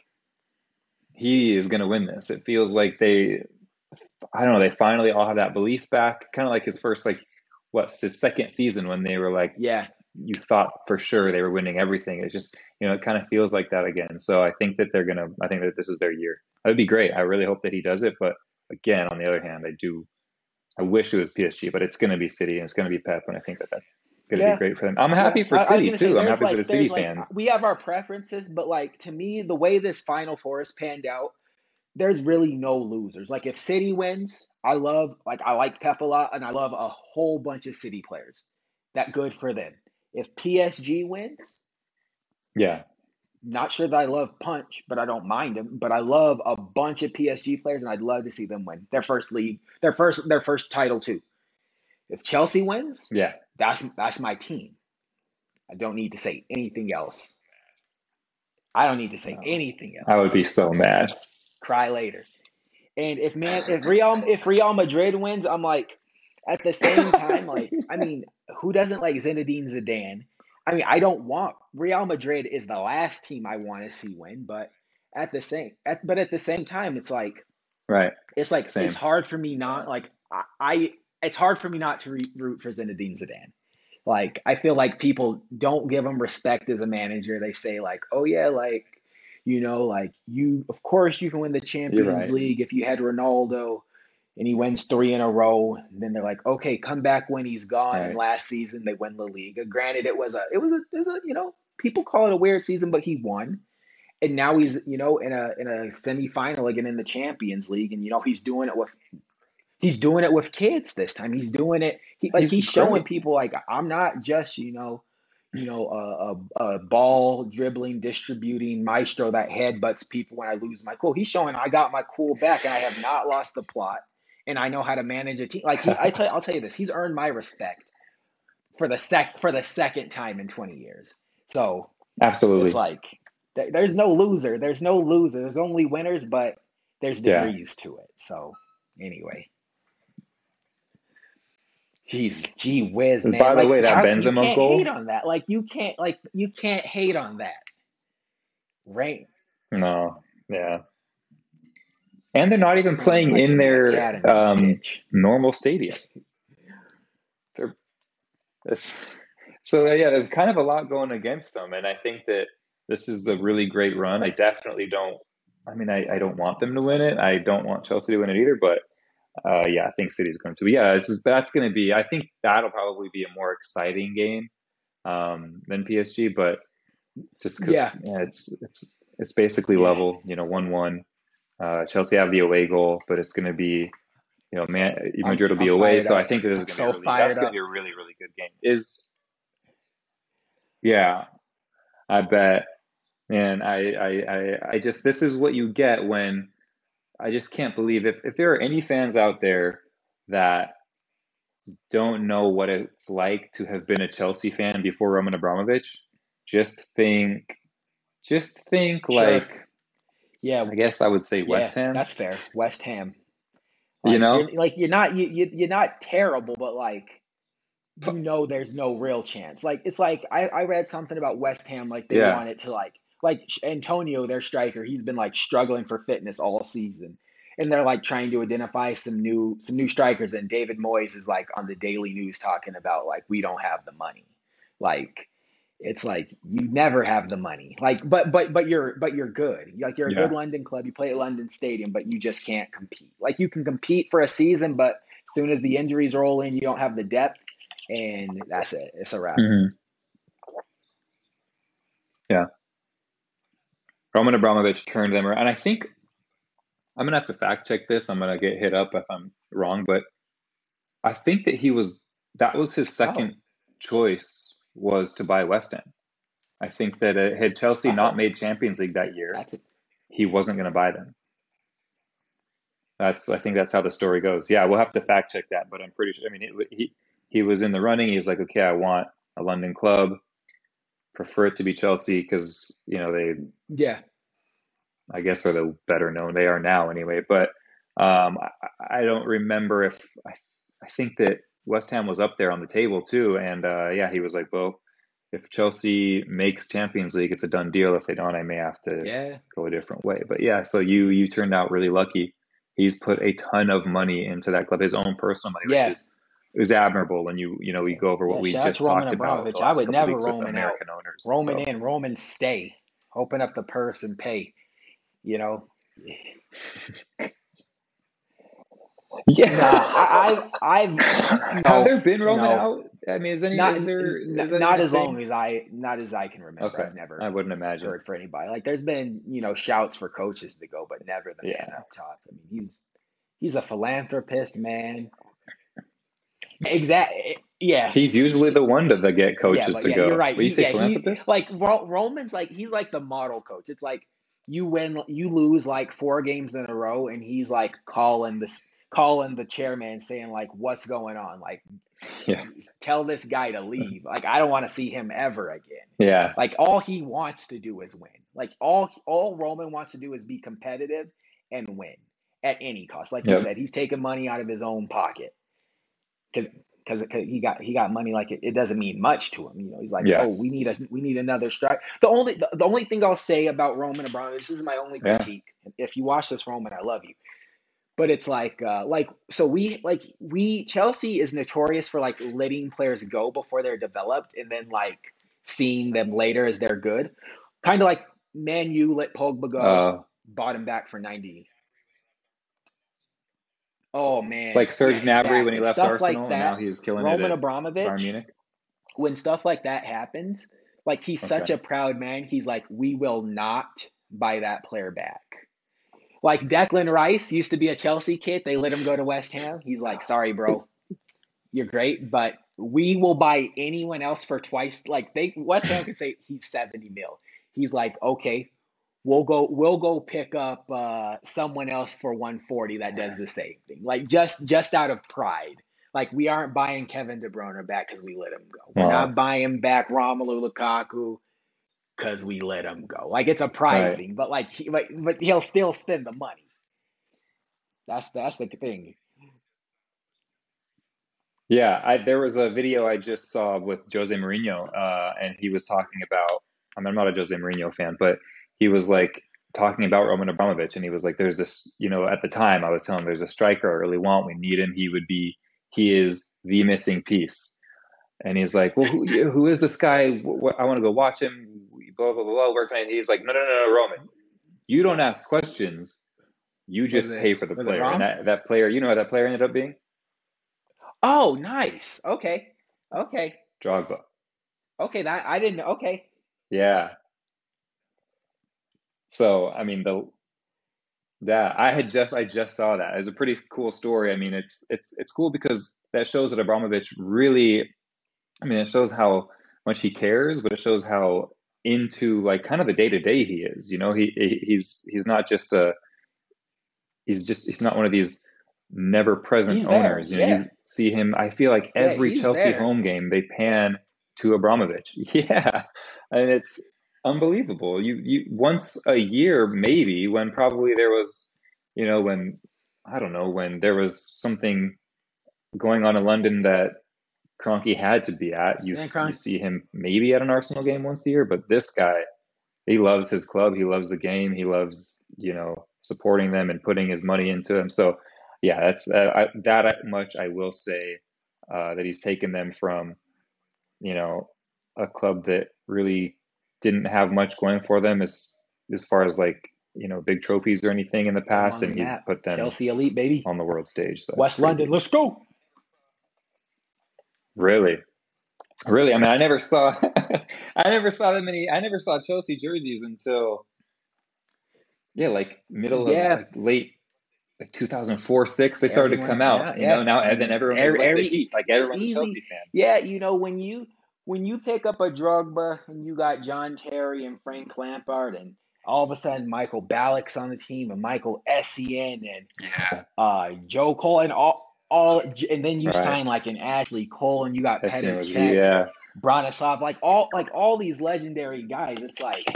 he is going to win this. It feels like they. I don't know. They finally all have that belief back. Kind of like his first like what's his second season when they were like, yeah, you thought for sure they were winning everything. It just, you know, it kind of feels like that again. So I think that they're going to, I think that this is their year. That would be great. I really hope that he does it. But again, on the other hand, I do, I wish it was PSG, but it's going to be City and it's going to be Pep. And I think that that's going to yeah. be great for them. I'm happy for City too. Say, I'm happy like, for the City like, fans. We have our preferences, but like to me, the way this Final Four is panned out, there's really no losers. Like if City wins, I love, like I like Pep a lot and I love a whole bunch of City players. That good for them. If PSG wins, yeah, not sure that I love Poch, but I don't mind him. But I love a bunch of PSG players, and I'd love to see them win their first league, their first their first title too. If Chelsea wins, yeah, that's that's my team. I don't need to say anything else. I don't need to say no. anything else. I would be so mad. Cry later. And if man, if Real if Real Madrid wins, I'm like, at the same time, like I mean, who doesn't like Zinedine Zidane? I mean, I don't want Real Madrid is the last team I want to see win, but at the same at, but at the same time, it's like Right. It's like Same. it's hard for me not like I, I it's hard for me not to re- root for Zinedine Zidane. Like I feel like people don't give him respect as a manager. They say like, "Oh yeah, like you know, like you of course you can win the Champions right. League if you had Ronaldo and he wins 3 in a row." And then they're like, "Okay, come back when he's gone." And last season they win La Liga. Granted it was a it was a, it was a you know, people call it a weird season, but he won. And now he's, you know, in a in a semifinal again in the Champions League and you know, he's doing it with he's doing it with kids this time. He's doing it. He like He's he's showing people like I'm not just you know, you know a, a, a ball dribbling distributing maestro that headbutts people when I lose my cool. He's showing I got my cool back and I have not lost the plot and I know how to manage a team. Like he, I tell I'll tell you this, he's earned my respect for the sec for the second time in 20 years. So Absolutely. it's like th- there's no loser. There's no loser. There's only winners, but there's Yeah. degrees to it. So anyway. He's gee whiz, man. by the Like, way, that Benzema goal- hate on that. Like you can't like you can't hate on that. Right. No. Yeah. And they're not even playing in their um, normal stadium. They're, it's, so yeah, there's kind of a lot going against them, and I think that this is a really great run. I definitely don't. I mean, I, I don't want them to win it. I don't want Chelsea to win it either. But uh, yeah, I think City's going to. But yeah, is, that's going to be. I think that'll probably be a more exciting game um, than PSG. But just because Yeah. yeah. it's it's it's basically level. You know, one one. Uh, Chelsea have the away goal, but it's going to be, you know, man, Madrid will be away. So I think this is going to so be a really, that's going to be a really really good game. Is yeah, I bet. And I, I, I, I just this is what you get when I just can't believe if if there are any fans out there that don't know what it's like to have been a Chelsea fan before Roman Abramovich, just think, just think Sure. like Yeah, I guess I would say West yeah, Ham. That's fair. West Ham. You know? you're, like you're not you, you you're not terrible, but like you know there's no real chance. Like it's like I, I read something about West Ham like they Yeah. want it to like like Antonio, their striker, he's been like struggling for fitness all season. And they're like trying to identify some new some new strikers and David Moyes is like on the daily news talking about like we don't have the money. Like it's like you never have the money. Like but but but you're but you're good. Like you're a Yeah. good London club, you play at London Stadium, but you just can't compete. Like you can compete for a season, but as soon as the injuries roll in, you don't have the depth and that's it. It's a wrap. Mhm. Yeah. Roman Abramovich turned them around. And I think I'm going to have to fact check this. I'm going to get hit up if I'm wrong, but I think that he was, that was his second choice was to buy West Ham. I think that uh, had Chelsea not made Champions League that year, he wasn't going to buy them. That's I think that's how the story goes. Yeah, we'll have to fact check that, but I'm pretty sure. I mean, it, he he was in the running. He's like, okay, I want a London club. Prefer it to be Chelsea because you know they, Yeah. I guess, are the better known. They are now anyway. But um, I, I don't remember if I, I think that West Ham was up there on the table too. And uh, yeah, he was like, well, if Chelsea makes Champions League, it's a done deal. If they don't, I may have to Yeah. go a different way. But yeah, so you you turned out really lucky. He's put a ton of money into that club, his own personal money, Yeah. which is is admirable. When you you know we go over what Yeah, we just Roman talked about. Abramovich. I would never Roman out. American owners. Roman so. in, Roman stay. Open up the purse and pay. You know. Yeah, I, I I've have there been Roman no. out? I mean, is any not is there is that not as long as I not as I can remember. Okay, I've never I wouldn't imagine. heard for anybody. Like there's been, you know, shouts for coaches to go, but never the Yeah. man up top. I mean, he's he's a philanthropist, man. Exactly. Eh, yeah. He's usually the one to the get coaches but to yeah, go. you're right. You say yeah, philanthropist, like Ro- Roman's like he's like the model coach. It's like you win, you lose like four games in a row, and he's like calling this, calling the chairman, saying like, "What's going on? Like, yeah, tell this guy to leave. Like, I don't want to see him ever again." yeah, Like all he wants to do is win. Like all all Roman wants to do is be competitive and win at any cost. Like you said, he's taking money out of his own pocket because because he got he got money like it, it doesn't mean much to him. You know, he's like, oh, Yes. oh, we need a we need another strike. The only the, the only thing I'll say about Roman Abramovich, this is my only Yeah. critique. If you watch this, Roman, I love you. But it's like uh like so we like we Chelsea is notorious for like letting players go before they're developed and then like seeing them later as they're good. Kind of like Man U let Pogba go, Uh, bought him back for 90. Oh man. like Serge Yeah, Gnabry when he left Stuff like Arsenal, and now he's killing it Roman at Bayern Abramovich, Munich. when stuff like that happens, like he's such a proud man. He's like, we will not buy that player back. Like Declan Rice used to be a Chelsea kid. They let him go to West Ham. He's like, sorry, bro, you're great, but we will buy anyone else for twice. Like they West Ham can say he's 70 mil. He's like, okay, we'll go we'll go pick up uh someone else for 140 that does the same thing. Like just just out of pride. Like we aren't buying Kevin De Bruyne back because we let him go. We're Wow. not buying back Romelu Lukaku because we let him go. Like it's a pride Right. thing, but like he, but, but he'll still spend the money. That's that's the thing. Yeah, I, there was a video I just saw with Jose Mourinho, uh, and he was talking about. I mean, I'm not a Jose Mourinho fan, but he was like talking about Roman Abramovich, and he was like, "There's this, you know, at the time I was telling him there's a striker I really want. We need him. He would be. He is the missing piece." And he's like, "Well, who, who is this guy? I want to go watch him. Blah blah blah. blah. Where can I?" He's like, "No, no, no, no, Roman. You don't ask questions. You just it pay for the player." And that that player, you know, what that player ended up being Oh, nice. Okay. Okay. Drogba. Okay. That I didn't. Okay. Yeah. So, I mean, the that I had just I just saw that. It's a pretty cool story. I mean, it's it's it's cool because that shows that Abramovich really I mean, it shows how much he cares, but it shows how into like kind of the day to day he is. You know, he he- he's he's not just a he's just he's not one of these never present He's there. owners. You know, Yeah. you see him. I feel like Yeah, every Chelsea there. home game they pan to Abramovich. Yeah, and it's unbelievable. You you once a year maybe when probably there was you know when I don't know when there was something going on in London that Kroenke had to be at. You, Stan s- Kroenke. you see him maybe at an Arsenal game once a year, but this guy, he loves his club. He loves the game. He loves you know supporting them and putting his money into them. So yeah, that's uh, I, that much I will say uh, that he's taken them from you know a club that really didn't have much going for them as as far as like you know big trophies or anything in the past, and he's map. put them Chelsea elite, baby. on the world stage. So West London. Let's go. Really, really. I mean, I never saw, I never saw that many. I never saw Chelsea jerseys until, yeah, like middle of Yeah. like late, like 2004, six. They started to come Everyone's out. yeah, You know, now and then everyone Every, like every Heat. Like everyone's a. Chelsea fan. Yeah, you know when you when you pick up a Drogba and you got John Terry and Frank Lampard and all of a sudden Michael Ballack's on the team and Michael Essien and Yeah, uh Joe Cole and all all and then you right. sign like an Ashley Cole and you got Petr Cech, yeah, Branislav, like all like all these legendary guys. It's like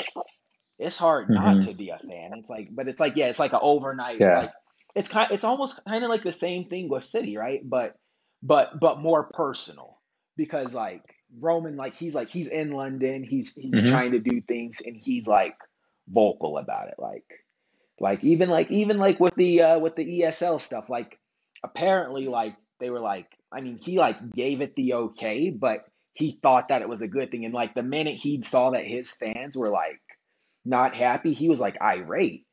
it's hard not hmm to be a fan. It's like, but it's like, yeah, it's like an overnight, yeah, like it's kind, it's almost kind of like the same thing with City, right? But, but, but more personal because like Roman, like he's like he's in London, he's he's hmm trying to do things, and he's like vocal about it, like, like even like even like with the uh with the ESL stuff, like apparently like they were like, I mean, he like gave it the okay, but he thought that it was a good thing, and like the minute he saw that his fans were like not happy, he was like irate.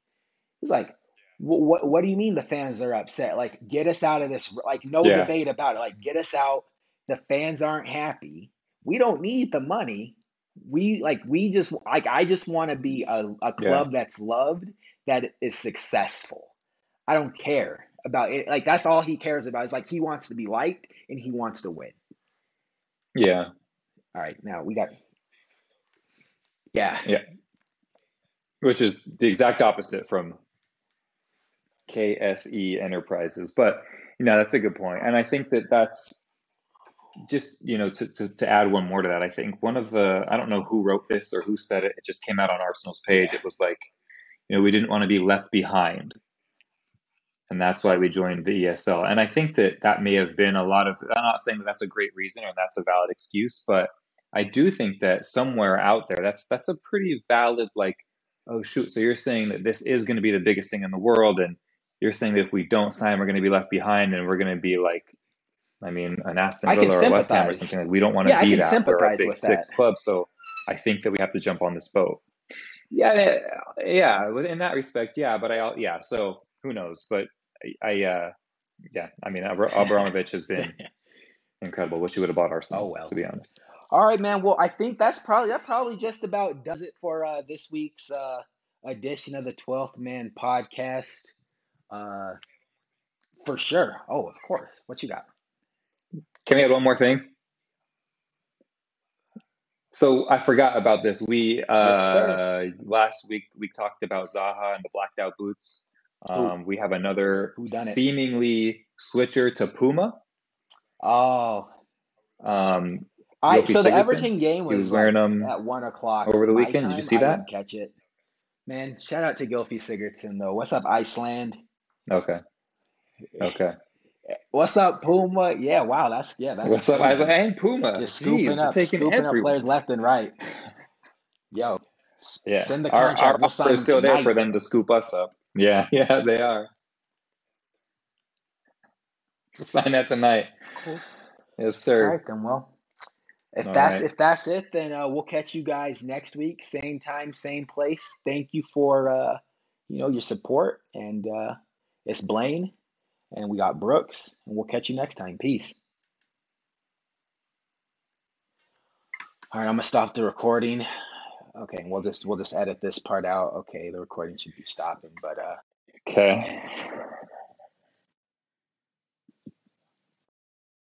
He's like, what, what, what do you mean the fans are upset? Like, get us out of this. Like, no yeah, debate about it. Like, get us out. The fans aren't happy. We don't need the money. We like, we just like, I just want to be a, a yeah, club that's loved, that is successful. I don't care about it. Like, that's all he cares about. Is like, he wants to be liked and he wants to win. yeah, All right. Now we got, yeah. yeah. Which is the exact opposite from KSE Enterprises. But you know, that's a good point, and I think that that's just you know to, to, to add one more to that. I think one of the I don't know who wrote this or who said it. It just came out on Arsenal's page. It was like, you know, we didn't want to be left behind, and that's why we joined the ESL. And I think that that may have been a lot of. I'm not saying that that's a great reason or that's a valid excuse, but I do think that somewhere out there, that's that's a pretty valid like, oh shoot. So you're saying that this is going to be the biggest thing in the world, and you're saying that if we don't sign, we're going to be left behind, and we're going to be like, I mean, an Aston Villa or West Ham or something. Like we don't want to Yeah, be that. We're a big with six that. club, so I think that we have to jump on this boat. Yeah, yeah. In that respect, yeah. But I, yeah. So who knows? But I, I uh, yeah. I mean, Abra- Abramovich has been incredible. Wish he would have bought Arsenal. Oh, well. to be honest. All right, man. Well, I think that's probably that probably just about does it for uh, this week's uh, edition of the Twelfth Man Podcast. Uh, for sure. Oh, of course. What you got? Can we add one more thing? So I forgot about this. We uh, last week we talked about Zaha and the blacked out boots. Um, we have another Who done it? seemingly switcher to Puma. Oh, Um, I Gylfi so the Sigurdsson? Everton game he was, was wearing them. at one o'clock over the weekend. Did you see I that? catch it. Man, shout out to Gylfi Sigurdsson though. What's up, Iceland? Okay. Okay. What's up, Puma? Yeah, wow, that's yeah, that's What's up? I was crazy. like, hey, Puma. Just scooping they're up, taking scooping up everyone. players left and right. Yo, Yeah. send the Our, contract. our we'll offer is still there for them to scoop us up. Yeah. Yeah, they are. Just sign that tonight. Cool. Yes, sir. right, then. Well, if All that's right. if that's it, then uh, we'll catch you guys next week, same time, same place. Thank you for uh, you know your support, and uh, it's Blaine, and we got Brooks, and we'll catch you next time. Peace. All right, I'm gonna stop the recording. Okay, we'll just we'll just edit this part out. Okay, the recording should be stopping, but uh. Okay.